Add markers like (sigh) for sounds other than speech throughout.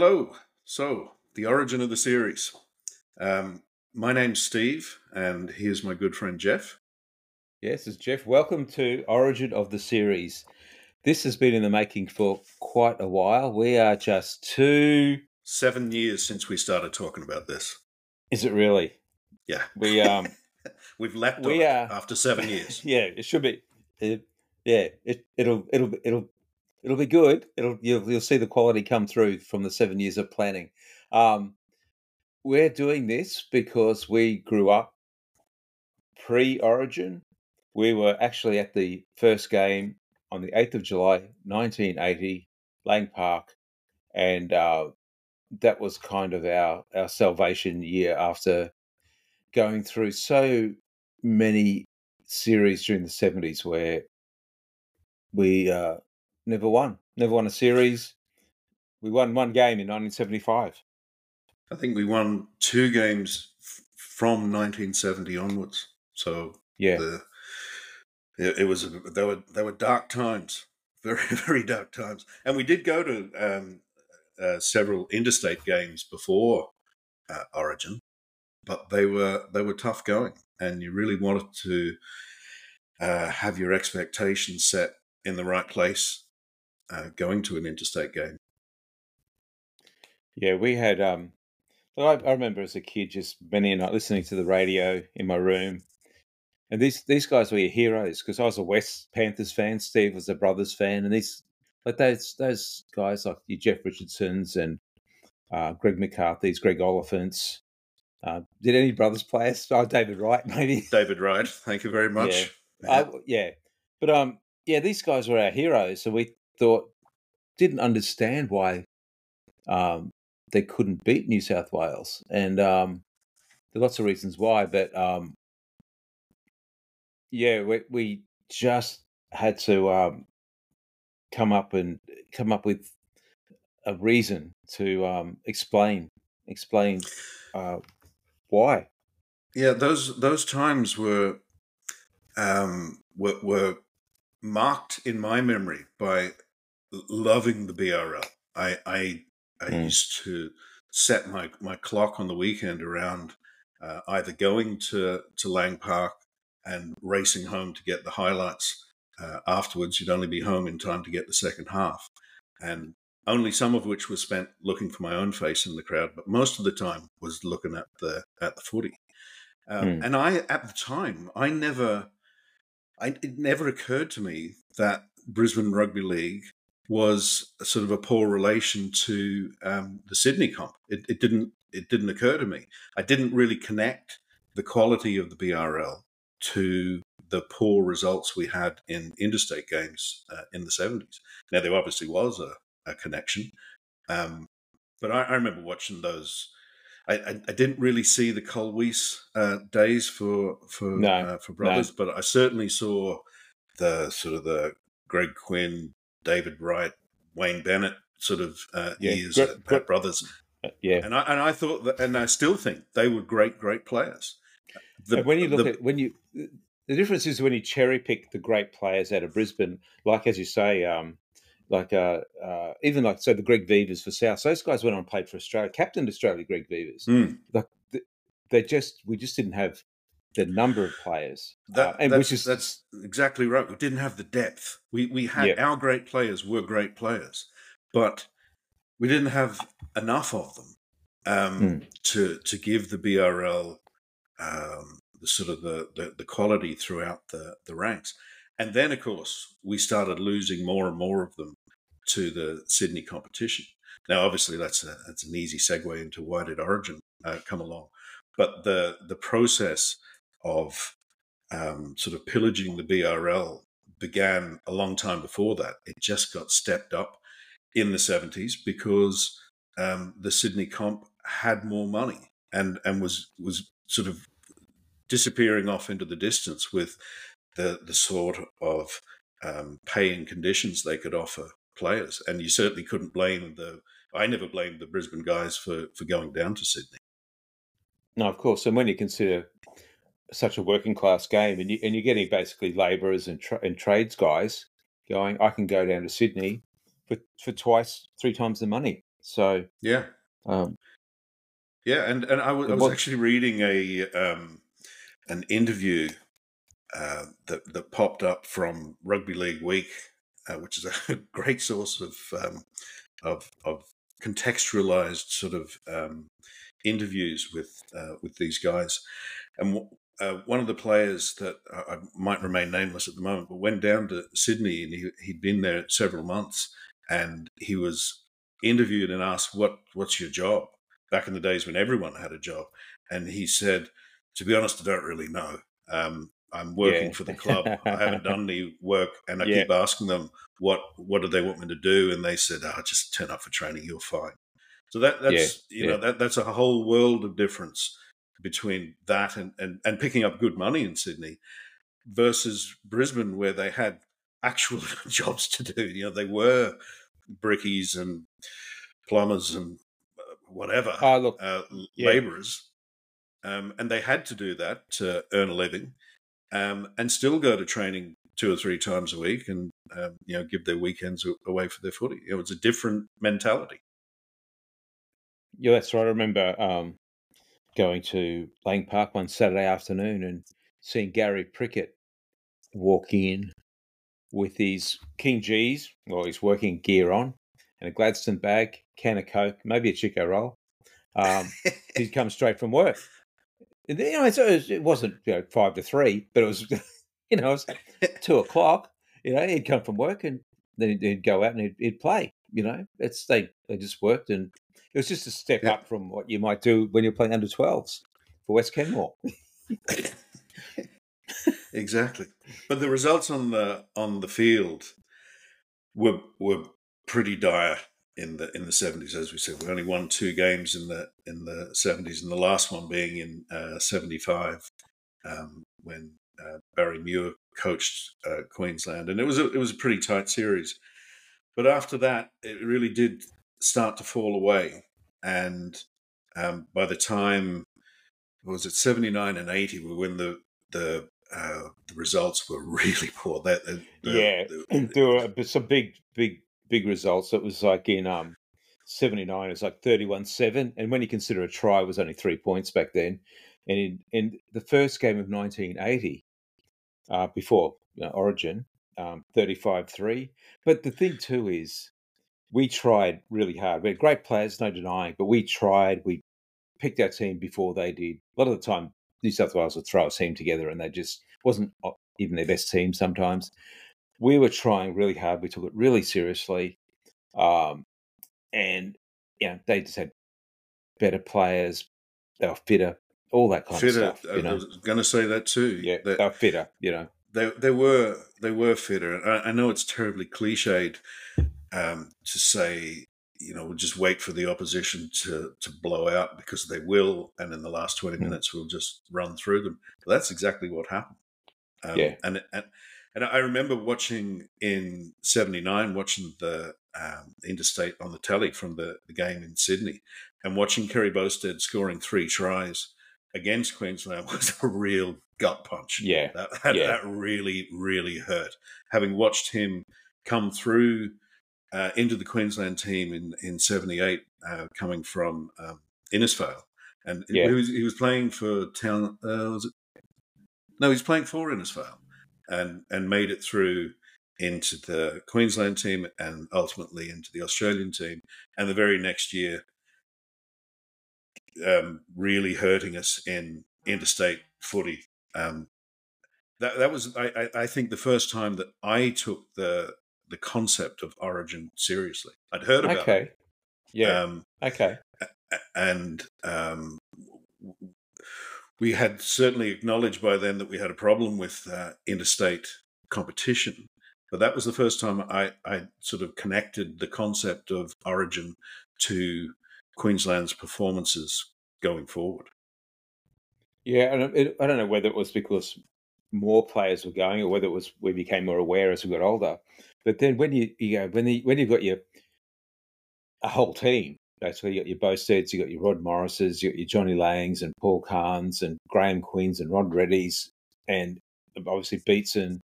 Hello. So, the origin of the series. Um, my name's Steve, and here's my good friend Jeff. Yes, it's Jeff. Welcome to Origin of the Series. This has been in the making for quite a while. We are just two. Seven years since we started talking about this. Is it really? Yeah. We (laughs) um. We've leapt we are after seven years. (laughs) yeah, it should be. It, yeah, it, it'll it'll it'll it'll be good. It'll you'll, you'll see the quality come through from the seven years of planning. Um, we're doing this because we grew up pre-Origin. We were actually at the first game on the eighth of July, nineteen eighty, Lang Park, and uh, that was kind of our our salvation year after going through so many series during the seventies where we uh, Never won. Never won a series. We won one game in 1975. I think we won two games f- from 1970 onwards. So yeah, the, it, it, was there were there were dark times, (laughs) very very dark times, and we did go to um, uh, several interstate games before uh, Origin, but they were they were tough going, and you really wanted to uh, have your expectations set in the right place uh, going to an interstate game. Yeah, we had. Um, I, I remember as a kid just many a night listening to the radio in my room, and these these guys were your heroes because I was a West Panthers fan. Steve was a Brothers fan, and these like those those guys like your Jeff Richardsons and uh, Greg McCarthy's, Greg Oliphants. Uh, did any Brothers play us? (laughs) Oh, David Wright, maybe. David Wright, (laughs) thank you very much. Yeah, yeah. yeah. but um, yeah, these guys were our heroes, so we thought didn't understand why um, they couldn't beat New South Wales, and um, there are lots of reasons why. But um, yeah, we, we just had to um, come up and come up with a reason to um, explain explain uh, why. Yeah, those those times were um, were, were marked in my memory by loving the BRL. I I, I mm. used to set my, my clock on the weekend around uh, either going to, to Lang Park and racing home to get the highlights. Uh, afterwards, you'd only be home in time to get the second half. And only some of which was spent looking for my own face in the crowd, but most of the time was looking at the at the footy. Um, mm. And I, at the time, I never, I, it never occurred to me that Brisbane Rugby League was sort of a poor relation to um, the Sydney comp. It, it, didn't it didn't occur to me. I didn't really connect the quality of the BRL to the poor results we had in interstate games uh, in the seventies. Now there obviously was a, a connection, um, but I, I, remember watching those. I, I, I, didn't really see the Col uh, days for for no, uh, for brothers, no. but I certainly saw the sort of the Greg Quinn, David Wright, Wayne Bennett sort of uh, yeah, years great, at, great, Brothers. Uh, yeah, and I and I thought that, and I still think they were great, great players. The, when you look the, at when you the difference is when you cherry pick the great players out of Brisbane, like as you say, um, like uh, uh, even like so the Greg Veivers for South. those guys went on and played for Australia, captained Australia, Greg Veivers. Mm. Like they just we just didn't have the number of players. That, uh, and which is that's exactly right. We didn't have the depth. We we had yeah. our great players were great players, but we didn't have enough of them um, mm. to to give the BRL um, the sort of the, the, the quality throughout the the ranks. And then, of course, we started losing more and more of them to the Sydney competition. Now, obviously, that's a, that's an easy segue into why did Origin uh, come along, but the the process of um, sort of pillaging the BRL began a long time before that. It just got stepped up in the 70s because um, the Sydney comp had more money and and was was sort of disappearing off into the distance with the the sort of um, pay and conditions they could offer players. And you certainly couldn't blame the. I never blamed the Brisbane guys for for going down to Sydney. No, of course. And when you consider such a working class game, and you and you're getting basically labourers and tra- and trades guys going, I can go down to Sydney for for twice, three times the money. So yeah, um, yeah, and and I was, I actually reading a um, an interview uh, that that popped up from Rugby League Week, uh, which is a (laughs) great source of um, of of contextualized sort of um, interviews with uh, with these guys, and uh, one of the players that I might remain nameless at the moment, but went down to Sydney and he, he'd been there several months, and he was interviewed and asked, "What what's your job?" Back in the days when everyone had a job, and he said, "To be honest, I don't really know. Um, I'm working yeah. for the club. I haven't done (laughs) any work, and I yeah. keep asking them what what do they want me to do, and they said, "Oh, just turn up for training. You're fine." So that that's yeah. you know that that's a whole world of difference between that and, and and picking up good money in Sydney versus Brisbane, where they had actual (laughs) jobs to do. You know, they were brickies and plumbers and uh, whatever, oh, look, uh, yeah. labourers. Um, and they had to do that to earn a living um, and still go to training two or three times a week and, um, you know, give their weekends away for their footy. It was a different mentality. Yeah, that's right. I remember um, going to Lang Park one Saturday afternoon and seeing Gary Prickett walk in with his King G's, well, his working gear on, and a Gladstone bag, can of Coke, maybe a Chiko roll. Um, he'd (laughs) come straight from work. And, you know, it wasn't you know, five to three, but it was, (laughs) you know, it was (laughs) two o'clock. You know, he'd come from work and then he'd go out and he'd, he'd play. You know, it's they they just worked, and it was just a step yeah. up from what you might do when you're playing under 12s for West Kenmore. (laughs) exactly. But the results on the on the field were were pretty dire in the in the seventies, as we said. We only won two games in the in the seventies, and the last one being in uh, seventy five, um, when uh, Barry Muir coached uh, Queensland, and it was a, it was a pretty tight series. But after that, it really did start to fall away, and um, by the time was it seventy nine and eighty, when the the uh, the results were (laughs) really poor. That the, yeah, the, (clears throat) there were some big, big, big results. It was like in um, seventy nine. It was like thirty one seven, and when you consider a try was only three points back then, and in, in the first game of nineteen eighty, uh, before you know, Origin, um, thirty five three. But the thing too is, we tried really hard. We had great players, no denying, but we tried. We picked our team before they did. A lot of the time, New South Wales would throw a team together, and they just wasn't uh, even their best team sometimes. We were trying really hard. We took it really seriously, um, and yeah, they just had better players. They were fitter, all that kind fitter, of stuff. You know? I was going to say that too. Yeah, that, they were fitter. You know, they they were they were fitter. I, I know it's terribly cliched um, to say you know, we'll just wait for the opposition to to blow out because they will, and in the last twenty mm. minutes we'll just run through them. But that's exactly what happened. Um, yeah, and, and and I remember watching in '79, watching the um, interstate on the telly from the, the game in Sydney, and watching Kerry Boustead scoring three tries against Queensland (laughs) was a real gut punch. Yeah, that, that, yeah. that really really hurt. Having watched him come through uh, into the Queensland team in in '78, uh, coming from um, Innisfail, and yeah. he, was, he was playing for Town. Uh, was it? No, he was playing for Innisfail, and and made it through into the Queensland team and ultimately into the Australian team. And the very next year, um, really hurting us in interstate footy. Um, that that was, I, I, think, the first time that I took the the concept of Origin seriously. I'd heard about okay. it. Yeah. Um, okay. And um, we had certainly acknowledged by then that we had a problem with uh, interstate competition. But that was the first time I, I sort of connected the concept of Origin to Queensland's performances going forward. Yeah, and it, I don't know whether it was because more players were going or whether it was we became more aware as we got older. But then when you you go when the, when you've got your a whole team, basically you got your Bousteads, you got your Rod Morrises, you got your Johnny Langs and Paul Khans and Graham Queens and Rod Reddys and obviously Beetson,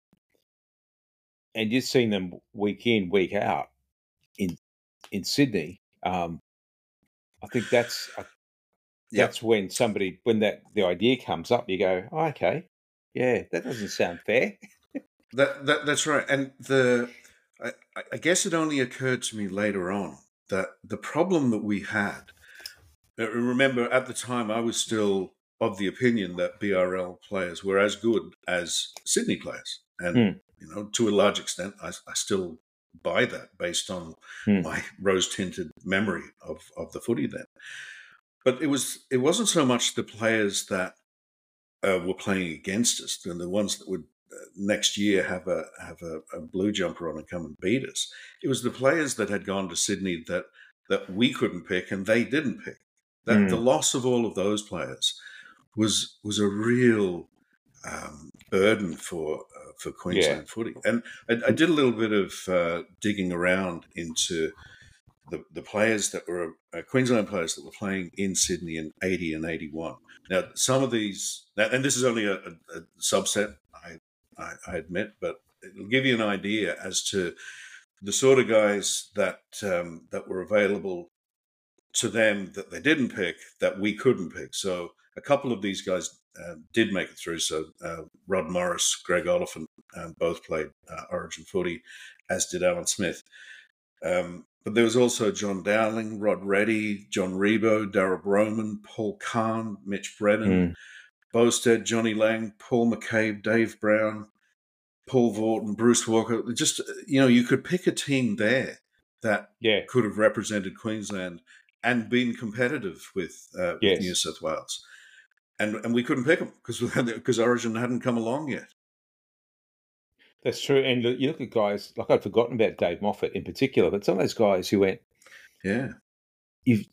and you've seen them week in week out in in Sydney. Um, I think that's I, that's yep. when somebody when that the idea comes up, you go, oh, okay, yeah, that doesn't sound fair. that, that that's right, and the I, I guess it only occurred to me later on that the problem that we had. Uh, remember, at the time, I was still of the opinion that BRL players were as good as Sydney players, and mm. you know, to a large extent, I, I still buy that based on mm. my rose tinted memory of of the footy then. But it was it wasn't so much the players that uh, were playing against us than the ones that would uh, next year have a have a, a, blue jumper on and come and beat us. It was the players that had gone to Sydney that that we couldn't pick and they didn't pick. That mm. the loss of all of those players was was a real um, burden for uh, for Queensland yeah. footy. And I, I, did a little bit of uh, digging around into the, the players that were uh, Queensland players that were playing in Sydney in 80 and 81. Now, some of these, and this is only a, a subset, I, I, but it'll give you an idea as to the sort of guys that um, that were available to them that they didn't pick that we couldn't pick. So a couple of these guys uh, did make it through. So uh, Rod Morris, Greg Oliphant, uh, both played uh, Origin footy, as did Alan Smith. Um, but there was also John Dowling, Rod Reddy, John Ribot, Darrell Roman, Paul Khan, Mitch Brennan, mm. Boustead, Johnny Lang, Paul McCabe, Dave Brown, Paul Vautin, Bruce Walker. Just, you know, you could pick a team there that yeah. could have represented Queensland and been competitive with, uh, yes. with New South Wales. And, and we couldn't pick them because because Origin hadn't come along yet. That's true. And you look at guys like I'd forgotten about Dave Moffat in particular, but some of those guys who went, yeah, you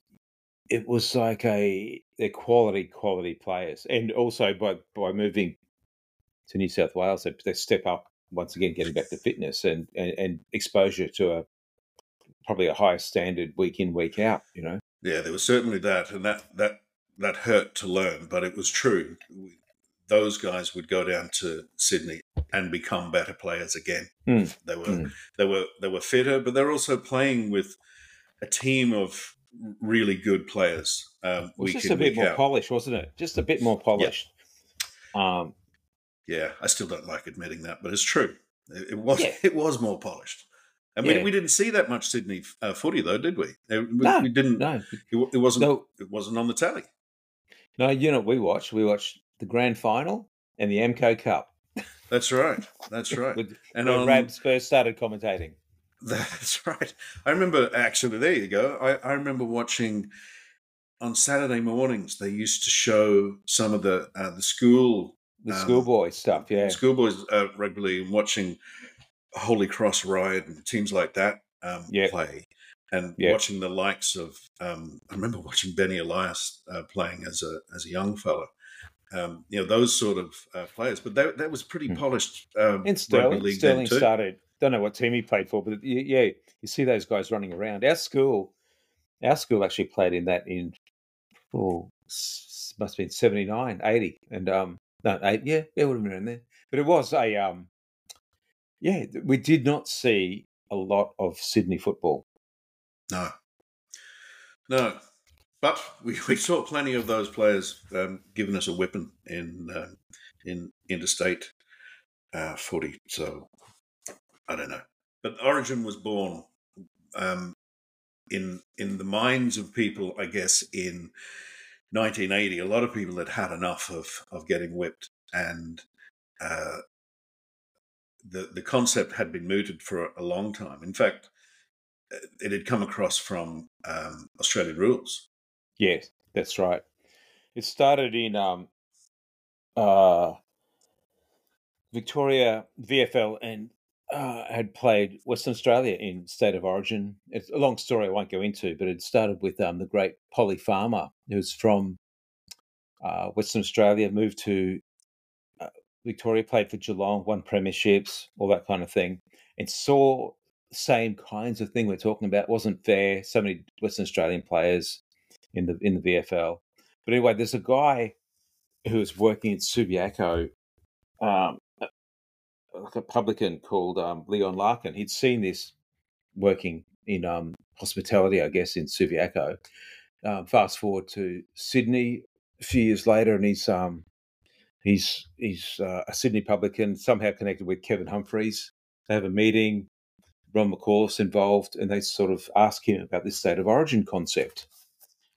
it was like a they're quality quality players, and also by by moving to New South Wales, they, they step up once again, getting back to fitness and, and and exposure to a probably a higher standard week in week out. You know. Yeah, there was certainly that, and that that that hurt to learn, but it was true. Those guys would go down to Sydney and become better players again. Mm. They were mm. they were they were fitter, but they're also playing with a team of really good players. Um, it was just a bit more out. polished, wasn't it? Just a bit more polished. Yeah. Um, yeah, I still don't like admitting that, but it's true. It, it was yeah. (laughs) it was more polished. I mean, yeah. we didn't see that much Sydney uh, footy, though, did we? We, no, we didn't. No, it, it wasn't. No. It wasn't on the tally. No, you know we watched? We watched the grand final and the Amco Cup. That's right. That's (laughs) right. With, and when Rabs first started commentating. (laughs) That's right. I remember actually. There you go. I, I remember watching on Saturday mornings. They used to show some of the uh, the school the um, schoolboy stuff. Yeah, schoolboys uh, and watching Holy Cross Ryde and teams like that um, yep. play. And yep. watching the likes of, um, I remember watching Benny Elias uh, playing as a as a young fella, um, you know those sort of uh, players. But that that was pretty hmm. polished. Um, and Sterling, Sterling started. Don't know what team he played for, but yeah, you see those guys running around. Our school, our school actually played in that in oh must have been 79, 80. and um no eight yeah it would have been in there. But it was a um yeah we did not see a lot of Sydney football. No, no, but we, we saw plenty of those players um, giving us a weapon in uh, in interstate uh, footy. So I don't know. But Origin was born um, in in the minds of people, I guess, in 1980. A lot of people had had enough of of getting whipped, and uh, the the concept had been mooted for a long time. In fact, it had come across from um, Australian rules Yes, that's right. It started in um, uh, Victoria VFL and uh, had played Western Australia in State of Origin. It's a long story I won't go into, but it started with um, the great Polly Farmer, who's from uh, Western Australia, moved to uh, Victoria, played for Geelong, won premierships, all that kind of thing, and saw the same kinds of thing we're talking about. It wasn't fair. So many Western Australian players in the in the VFL. But anyway, there's a guy who was working at Subiaco um, a publican called um, Leon Larkin. He'd seen this working in um, hospitality, I guess, in Subiaco. Um, fast forward to Sydney a few years later, and he's um, he's he's uh, a Sydney publican, somehow connected with Kevin Humphreys. They have a meeting. Ron McAuliffe's involved, and they sort of ask him about this state of origin concept.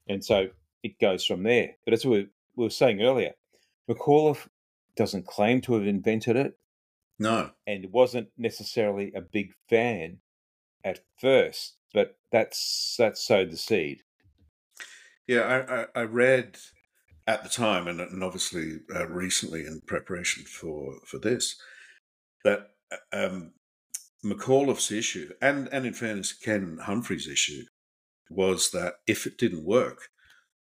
And so it goes from there. But as we were saying earlier, McAuliffe doesn't claim to have invented it. No. And wasn't necessarily a big fan at first, but that's that sowed the seed. Yeah, I, I, I read at the time, and, and obviously uh, recently in preparation for for this, that uh, um, McAuliffe's issue, and and in fairness, Ken Humphrey's issue, was that if it didn't work,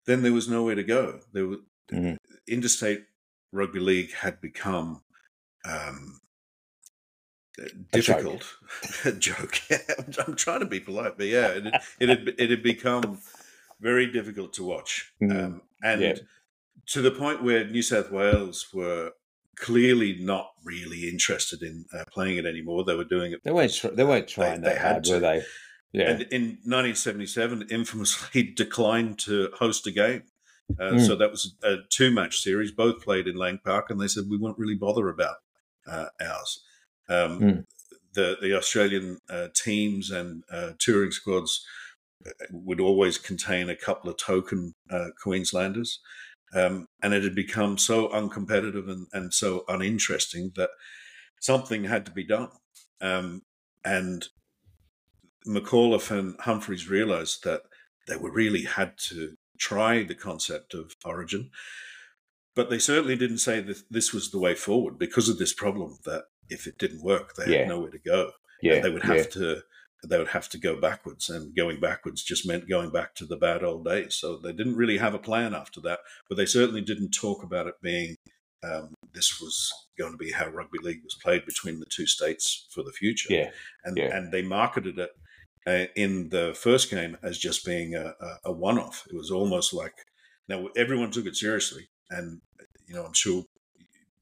then there was nowhere to go. There was mm-hmm. interstate rugby league had become um, difficult. A joke. (laughs) joke. (laughs) I'm, trying to be polite, but yeah, it, (laughs) it had it had become very difficult to watch, mm. um, and yeah. to the point where New South Wales were clearly not really interested in uh, playing it anymore. They were doing it. They weren't. Tr- they weren't trying. They, they had hard, to. Were they? Yeah. And in 1977, infamously declined to host a game. Uh, mm. So that was a two match series, both played in Lang Park, and they said we won't really bother about uh, ours. Um, mm. the, the Australian uh, teams and uh, touring squads uh, would always contain a couple of token uh, Queenslanders. Um, and it had become so uncompetitive and, and so uninteresting that something had to be done. Um, and McAuliffe and Humphreys realized that they were really had to try the concept of origin. But they certainly didn't say that this was the way forward because of this problem that if it didn't work, they yeah. had nowhere to go. Yeah. And they would have yeah. to they would have to go backwards and going backwards just meant going back to the bad old days. So they didn't really have a plan after that, but they certainly didn't talk about it being um, this was going to be how rugby league was played between the two states for the future. Yeah. And, yeah. and they marketed it uh, in the first game as just being a, a, a one off. It was almost like now everyone took it seriously, and you know I'm sure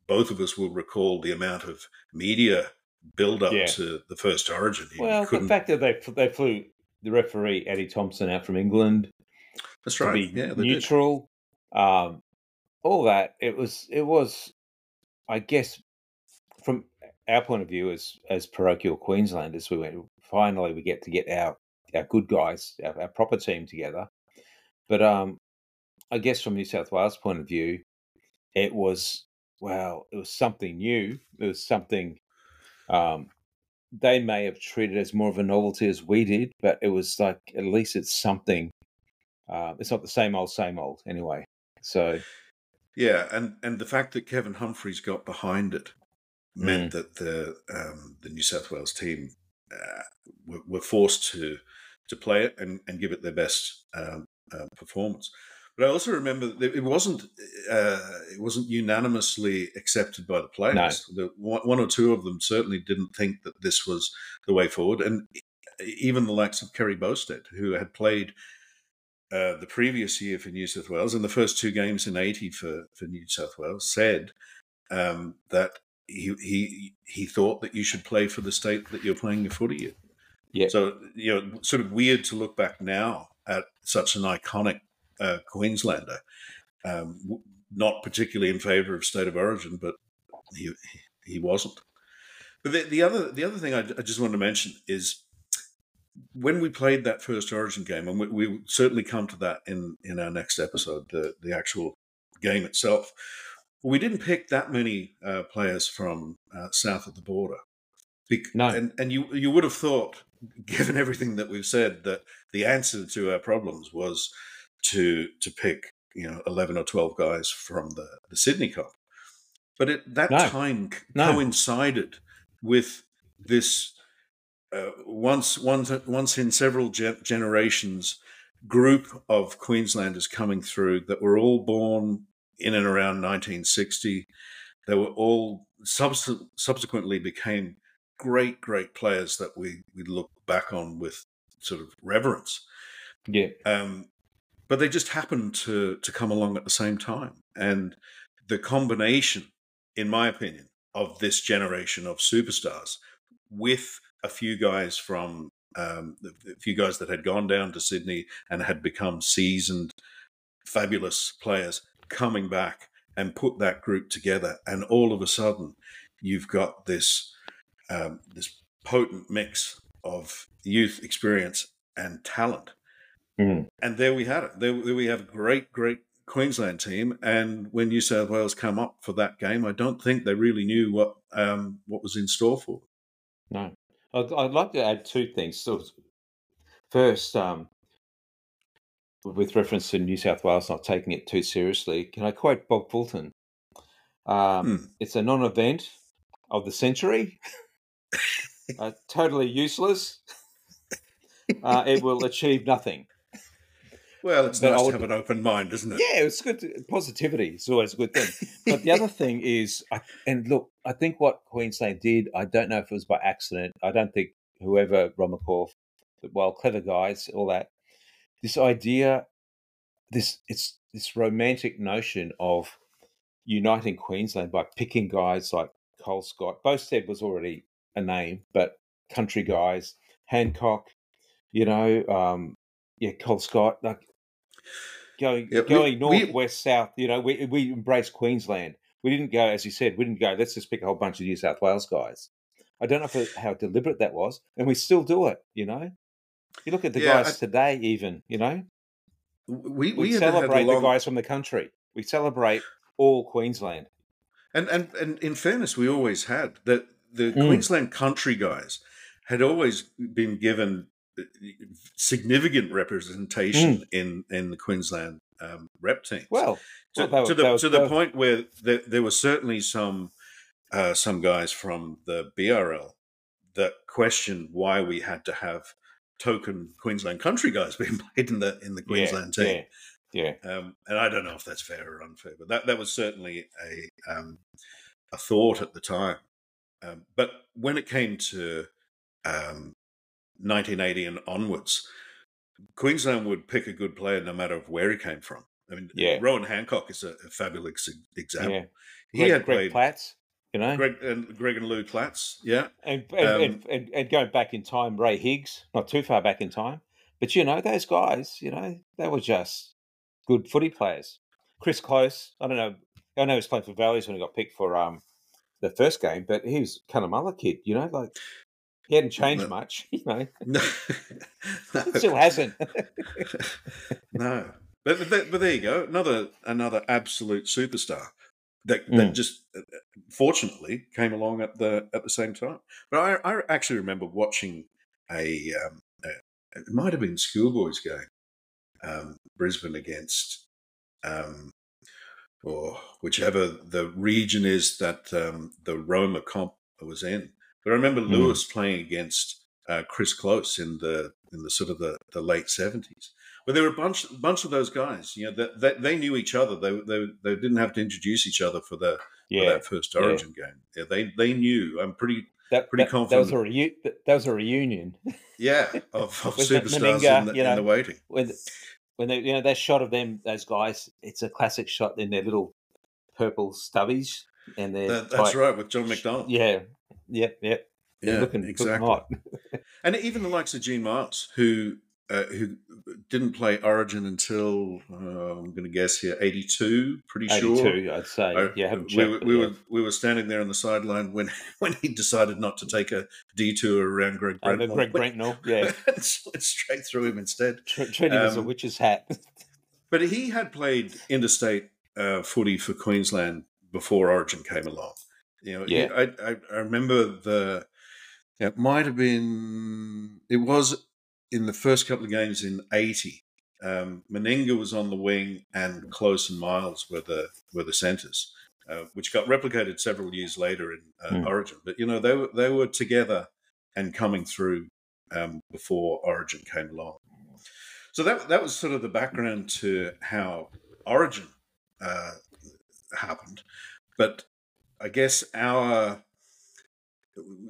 both of us will recall the amount of media build up yeah. to the first Origin. well, the fact that they they flew the referee Eddie Thompson out from England. That's right. yeah, neutral. Um, all that it was. It was, I guess, from our point of view as as parochial Queenslanders, we went finally we get to get our our good guys, our, our proper team together. But um, I guess from New South Wales' point of view, it was well, it was something new. It was something um, they may have treated as more of a novelty as we did, but it was like at least it's something. Uh, it's not the same old, same old anyway. So, yeah, and and the fact that Kevin Humphreys got behind it meant mm. that the um, the New South Wales team uh, were, were, forced to to play it and, and give it their best um, uh, performance. But I also remember that it wasn't uh, it wasn't unanimously accepted by the players. No. The, one or two of them certainly didn't think that this was the way forward, and even the likes of Kerry Boustead, who had played uh, the previous year for New South Wales in the first two games in eighty for for New South Wales, said um, that he he he thought that you should play for the state that you're playing your footy in. Yeah. So you know, sort of weird to look back now at such an iconic uh, Queenslander. Um, not particularly in favour of state of origin, but he he wasn't. But the, the other the other thing I, I, just wanted to mention is when we played that first origin game, and we, we certainly come to that in in our next episode, the the actual game itself. We didn't pick that many uh, players from uh, south of the border. Be- no. And, and you, you would have thought, given everything that we've said, that the answer to our problems was to to pick you know eleven or twelve guys from the the Sydney Cup, but at that no. time no. coincided with this uh, once once once in several ge- generations group of Queenslanders coming through that were all born in and around 1960. They were all subs- subsequently became great, great players that we we look back on with sort of reverence. Yeah. Um, but they just happened to to come along at the same time, and the combination, in my opinion, of this generation of superstars with a few guys from um, a few guys that had gone down to Sydney and had become seasoned, fabulous players coming back and put that group together, and all of a sudden, you've got this um, this potent mix of youth experience and talent. Mm. And there we had it. There, there we have a great, great Queensland team. And when New South Wales come up for that game, I don't think they really knew what um, what was in store for them. No. I'd, I'd like to add two things. So, first, um, with reference to New South Wales not taking it too seriously, can I quote Bob Fulton? Um, Hmm. It's a non event of the century, (laughs) uh, totally useless. Uh, it will achieve nothing. Well, it's But nice would- to have an open mind, isn't it? Yeah, it's good. To, positivity is always a good thing. But the other thing is, I, and look, I think what Queensland did, I don't know if it was by accident. I don't think whoever McCaw, well, clever guys, all that. This idea, this it's this romantic notion of uniting Queensland by picking guys like Cole Scott. Boustead was already a name, but country guys, Hancock, you know, um, yeah, Cole Scott, like going Yeah, we- going north, we- west, south. You know, we we embraced Queensland. We didn't go, as you said, we didn't go. Let's just pick a whole bunch of New South Wales guys. I don't know if how deliberate that was, and we still do it. You know, you look at the Yeah, guys I- today. Even you know, We, we, we had had a celebrate long- the guys from the country. We celebrate all Queensland. And, and and in fairness, we always had that the Mm. Queensland country guys had always been given significant representation in in the Queensland um, rep team. Well, to, well, were- to the to the point where there, there were certainly some uh, some guys from the BRL that questioned why we had to have token Queensland country guys (laughs) being played in the in the Queensland yeah, team. Yeah, Um, and I don't know if that's fair or unfair, but that, that was certainly a um, a thought at the time. Um, but when it came to um, 1980 and onwards, Queensland would pick a good player no matter where he came from. I mean, Yeah. Rowan Hancock is a, a fabulous example. yeah. He Greg, had Greg played Platts, you know, Greg and Greg and Lou Platts, yeah, and, and, um, and, and, and going back in time, Ray Higgs, not too far back in time, but you know those guys, you know, they were just good footy players. Chris Close, I don't know, I know he was playing for Valleys when he got picked for um the first game, but he was kind of Cunnamulla kid, you know, like he hadn't changed No. much, (laughs) you know, no, (laughs) he still hasn't. (laughs) no. But, but but there you go, another another absolute superstar that that Mm. just uh, fortunately came along at the at the same time. But I, I actually remember watching a, um, a it might have been schoolboys game, um, Brisbane against um, or whichever the region is that um, the Roma comp was in. But I remember Mm. Lewis playing against uh, Chris Close in the in the sort of the, the late seventies. But there were a bunch bunch of those guys. You know, that, that they knew each other. They, they they didn't have to introduce each other for the for Yeah, that first Origin game. Yeah, they they knew. I'm pretty that, pretty that, that was a confident. reu- that, was a reunion (laughs) yeah of, of superstars Meninga, in, the, you in the waiting. when when they you know that shot of them those guys. It's a classic shot in their little purple stubbies and their That, that's right with John McDonald. Yeah, yeah, yeah. yeah, looking, exactly. looking. (laughs) And even the likes of Gene Miles, who uh, who didn't play Origin until uh, I'm going to guess here, 82, pretty sure. Eighty-two, I'd say. I- yeah, haven't we, checked, were, we, yeah. were, we were standing there on the sideline when, (laughs) when he decided not to take a detour around Greg Uh, Brent. Greg Brentnall, (laughs) yeah, straight through him instead. Tr- treat him as a Um, witch's hat. But he had played interstate uh, footy for Queensland before Origin came along. You know, Yeah. I, I, I remember the. It might have been. It was in the first couple of games in '80. Um, Meninga was on the wing, and Close and Miles were the were the centres. uh, which got replicated several years later in uh, Mm. Origin. But you know, they were they were together and coming through um, before Origin came along. So that that was sort of the background to how Origin uh, happened. But I guess our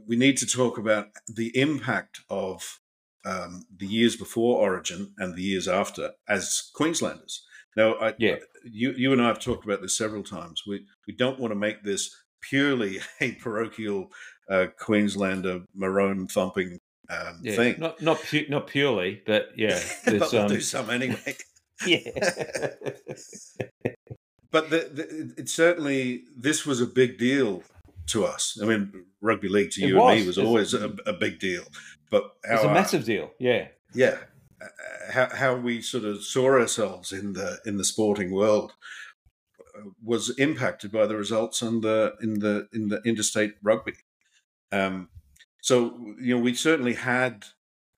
we need to talk about the impact of um, the years before Origin and the years after as Queenslanders. Now, I, Yeah. you you and I have talked about this several times. We we don't want to make this purely (laughs) a parochial uh, Queenslander maroon thumping um, Yeah, thing, not not pu- not purely, but yeah, (laughs) but we'll um, do some anyway. (laughs) yeah, But the, the, it certainly this was a big deal to us. I mean, rugby league to It you and me was. was always a, a big deal. But it's our, a massive deal. Yeah, yeah, how, how we sort of saw ourselves in the in the sporting world uh, was impacted by the results in the in the in the interstate rugby. Um, so you know, we certainly had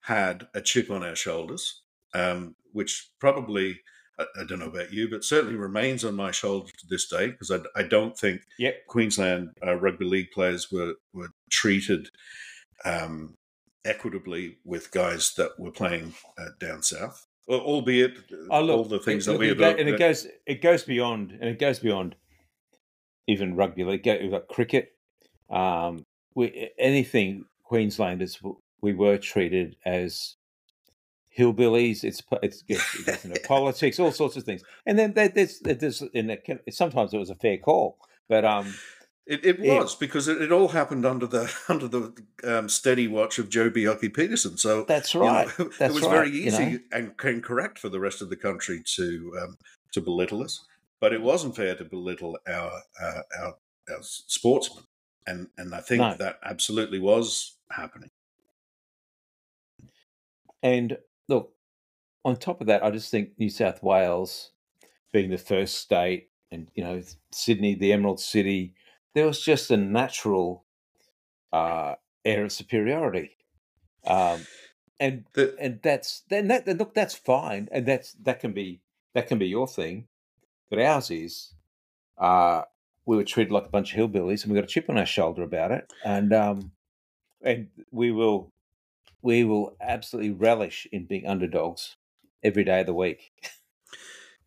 had a chip on our shoulders, um, which probably I, I don't know about you, but certainly remains on my shoulder to this day because I, I don't think Yep. Queensland uh, rugby league players were were treated um, equitably with guys that were playing uh, down south, Al- albeit Oh, look, all the things it, that we it go- have. and it goes it goes beyond and it goes beyond even rugby league. We've got cricket. Um, we anything Queenslanders we were treated as hillbillies. It's it's, it's, it gets into politics, all sorts of things, and then there- there's there's and it sometimes it was a fair call, but um, It, it was because it, it all happened under the (laughs) under the um, steady watch of Joh Bjelke-Petersen. So that's you know, right. (laughs) it was right, very you easy know. and, and correct for the rest of the country to um, to belittle us, but it wasn't fair to belittle our uh, our, our sportsmen, and and I think No. that absolutely was happening. And look, on top of that, I just think New South Wales being the first state, and you know Sydney, the Emerald City, there was just a natural uh, air of superiority, um, and The, and that's then that look that's fine, and that's that can be that can be your thing, but ours is. Uh, we were treated like a bunch of hillbillies, and we got a chip on our shoulder about it, and um, and we will we will absolutely relish in being underdogs every day of the week.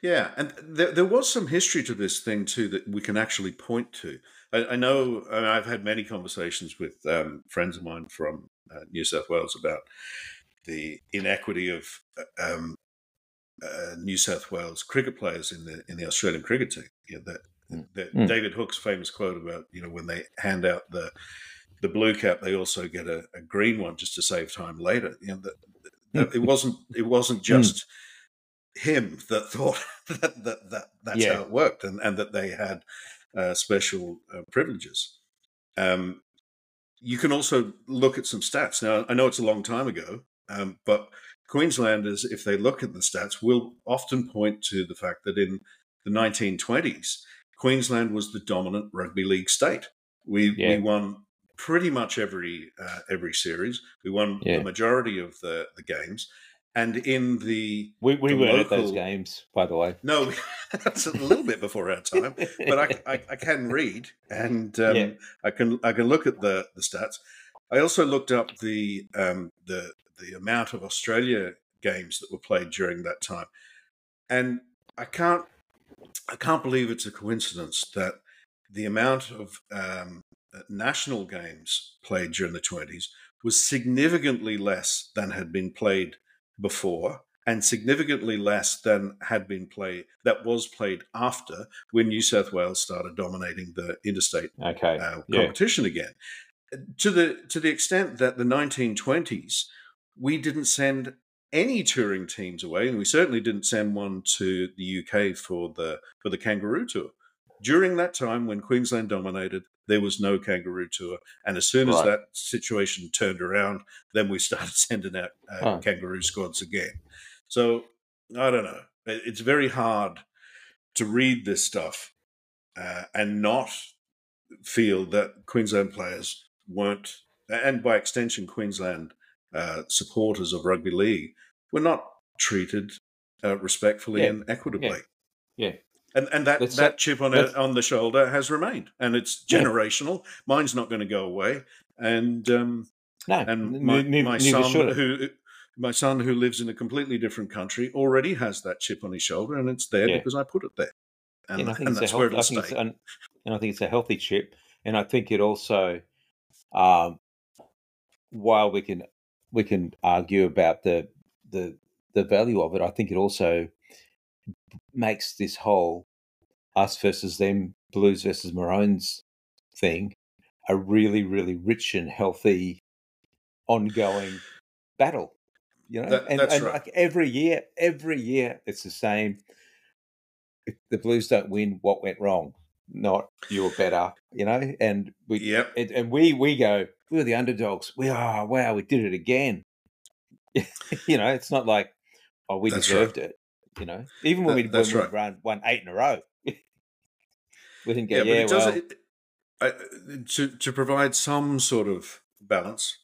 Yeah, and there, there was some history to this thing too that we can actually point to. I, I know mean, I've had many conversations with um, friends of mine from uh, New South Wales about the inequity of uh, um, uh, New South Wales cricket players in the in the Australian cricket team. You know, that, Mm. that Mm. David Hookes' famous quote about you know when they hand out the the blue cap, they also get a, a green one just to save time later. You know, that, that it wasn't it wasn't just him that (laughs) thought that, that, that that's Yeah. how it worked and, and that they had uh, special uh, privileges. Um, you can also look at some stats. Now, I know it's a long time ago, um, but Queenslanders, if they look at the stats, will often point to the fact that in the 1920s, Queensland was the dominant rugby league state. We, Yeah. we won pretty much every uh, every series. We won Yeah. the majority of the, the games. And in the We we The weren't at those games, by the way. no, (laughs) that's a little bit before our time, but I, I, I can read and (laughs) um, Yeah. I can I can look at the, the stats. I also looked up the um, the the amount of Australia games that were played during that time, and I can't I can't believe it's a coincidence that the amount of um, national games played during the twenties was significantly less than had been played before and significantly less than had been played that was played after when New South Wales started dominating the interstate Okay. uh, yeah. competition again. To the to the extent that the 1920s, we didn't send any touring teams away, and we certainly didn't send one to the UK for the for the Kangaroo Tour. During that time, when Queensland dominated, there was no Kangaroo Tour, and as soon as Right. that situation turned around, then we (laughs) started sending out uh, Oh. Kangaroo squads again. So I don't know. It's very hard to read this stuff uh, and not feel that Queensland players weren't, and by extension, Queensland uh, supporters of rugby league were not treated uh, respectfully Yeah. and equitably. Yeah. And and that Let's that say- chip on let's- on the shoulder has remained, and it's Yeah. generational. Mine's not going to go away, and um, No, and my, neither, my son who my son who lives in a completely different country already has that chip on his shoulder, and it's there Yeah. because I put it there, and, and I think and that's a where it'll I think it's stay. an, and I think it's a healthy chip, and I think it also, um, while we can we can argue about the the the value of it, I think it also makes this whole us versus them, blues versus maroons thing a really really rich and healthy ongoing battle. You know, That- and, and right. like every year, every year it's the same if the Blues don't win, what went wrong? Not you were better, you know. And we Yep. and, and we we go, we were the underdogs. We are wow, we did it again. (laughs) you know, it's not like oh we That's deserved it. You know, even when That- we when right. run won eight in a row, (laughs) we didn't go. Yeah, Yeah, it well, it, I, to to provide some sort of balance,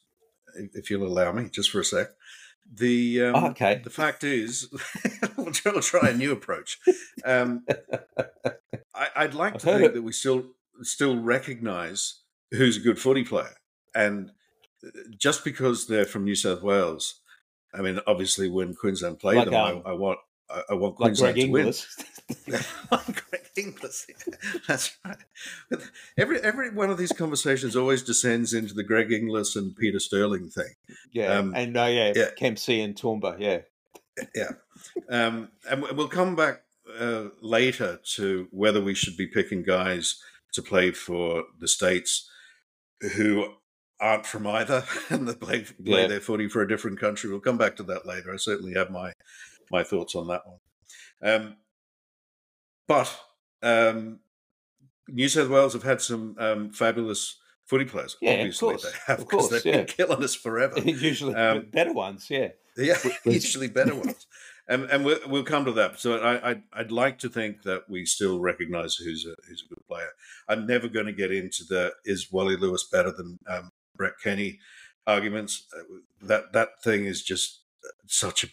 if you'll allow me, just for a sec. The um, Oh, okay. the fact is, (laughs) we'll try, a new approach. Um, (laughs) I, I'd like I've to think it. that we still still recognise who's a good footy player, and uh, just because they're from New South Wales, I mean, obviously, when Queensland play Like, them, um, I, I want I, I want like Greg to win. Inglis. (laughs) (laughs) Greg Inglis. That's right. But Every every one of these conversations always descends into the Greg Inglis and Peter Sterling thing. yeah, Um, and uh, yeah, yeah. Kempsey and Toowoomba. Yeah, Yeah, um, and we- we'll come back uh, later to whether we should be picking guys to play for the states who aren't from either (laughs) and they play play Yeah. their footy for a different country. We'll come back to that later. I certainly have my my thoughts on that one. Um, but um, New South Wales have had some um, fabulous footy players. Yeah, of Obviously, course. they (laughs) have Of because course, they've yeah. been killing us forever. (laughs) usually Um, better ones. Yeah, Yeah, (laughs) usually better ones, and and we'll, we'll come to that. So I, I'd, I'd like to think that we still recognise who's a who's a good player. I'm never going to get into the is Wally Lewis better than um, Brett Kenny arguments. Uh, That that thing is just such a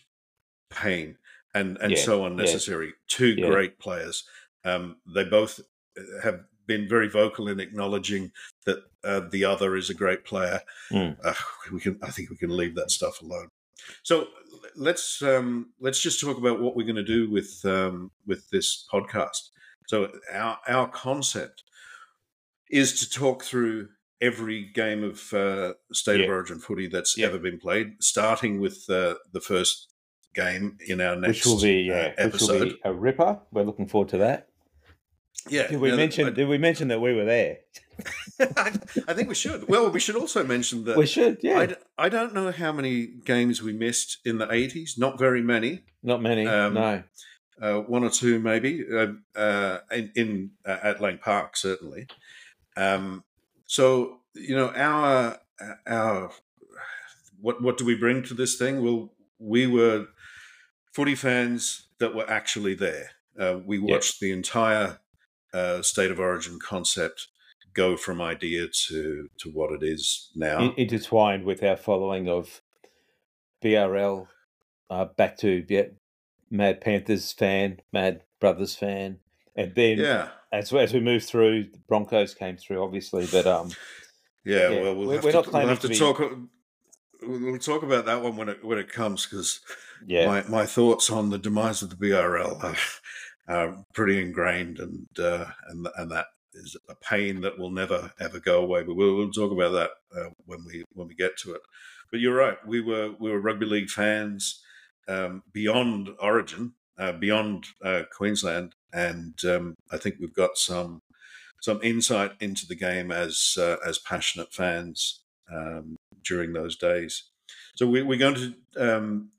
pain and and Yeah, so yeah. unnecessary. Two Yeah. great players. Um, they both have been very vocal in acknowledging that uh, the other is a great player. Mm. Uh, we can. I think we can leave that stuff alone. So let's um, let's just talk about what we're going to do with um, with this podcast. So our our concept is to talk through every game of uh, state of origin footy that's Yeah. ever been played, starting with uh, the first game in our next which will be uh, yeah, which episode. will be a ripper. We're looking forward to that. yeah, Did we mention? I, did we mention that we were there? (laughs) I think we should. Well, we should also mention that we should. Yeah, I, d- I don't know how many games we missed in the 80s. Not very many. not many. um, no. Uh, one or two, maybe, uh, uh, in, in uh, at Lang Park, certainly. Um, so, you know, our our what what do we bring to this thing? Well, we were footy fans that were actually there. Uh, we watched the entire uh, state of origin concept go from idea to to what it is now. In- intertwined with our following of BRL, uh, back to yeah, Mad Panthers fan, Mad Brothers fan, and then yeah. as as we move through, the Broncos came through, obviously, but um, Yeah, Yeah, well, we'll we're- have we're to, we'll have to to be- talk. We'll talk about that one when it when it comes because yeah, my, my thoughts on the demise of the BRL are, are pretty ingrained, and uh, and and that is a pain that will never ever go away. But we'll, we'll talk about that uh, when we when we get to it. But you're right. We were we were rugby league fans um, beyond Origin, uh, beyond uh, Queensland, and um, I think we've got some some insight into the game as uh, as passionate fans um, during those days. So we, we're going to um,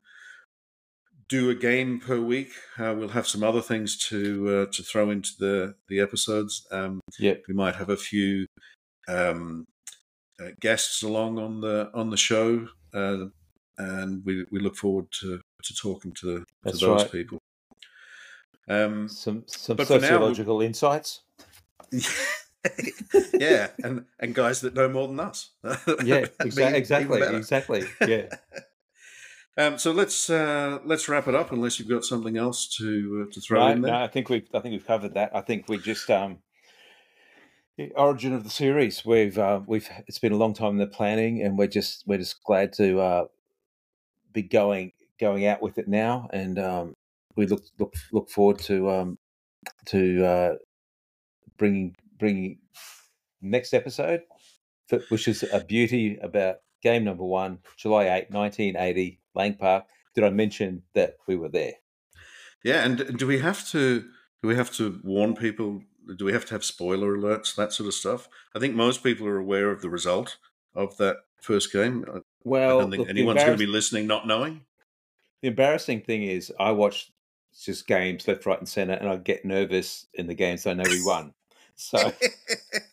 do a game per week. Uh, we'll have some other things to uh, to throw into the the episodes. Um, Yep. we might have a few um, uh, guests along on the on the show, uh, and we we look forward to to talking to, to That's those right. people. Um, some some for now, sociological insights. (laughs) (laughs) yeah, and and guys that know more than us. (laughs) Yeah, exa- exactly, exactly. (laughs) Yeah, Um, so let's uh, let's wrap it up, unless you've got something else to uh, to throw no, in there. no, I think we've I think we've covered that. I think we just um, the origin of the series. We've uh, we've it's been a long time in the planning, and we're just we're just glad to uh, be going going out with it now, and um, we look look look forward to um, to uh, bringing bringing next episode, which is a beauty about game number one, July 8, 1980, Lang Park. Did I mention that we were there? Yeah, and do we have to do we have to warn people? Do we have to have spoiler alerts, that sort of stuff? I think most people are aware of the result of that first game. Well, I don't think look, anyone's going to be listening not knowing. The embarrassing thing is, I watch just games left, right, and center, and I get nervous in the games. So I know we won. So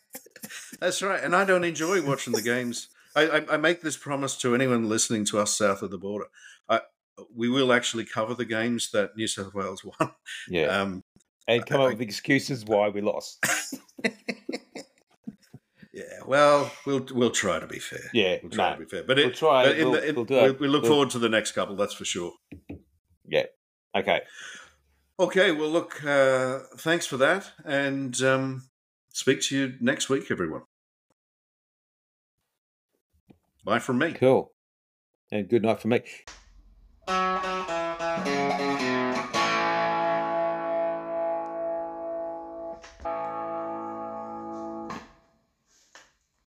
(laughs) that's right, and I don't enjoy watching the games. I, I, I, make this promise to anyone listening to us south of the border. I, we will actually cover the games that New South Wales (laughs) won. Yeah. Um, and come up with excuses why we lost. (laughs) yeah, well, we'll we'll try to be fair. Yeah, we'll try no, to be fair. But it, we'll try. But we'll, the, it, we'll we, look forward to the next couple. That's for sure. Yeah. Okay. Okay. Well, look. Uh, thanks for that, and um, speak to you next week, everyone. Bye from me. Cool. And good night for me.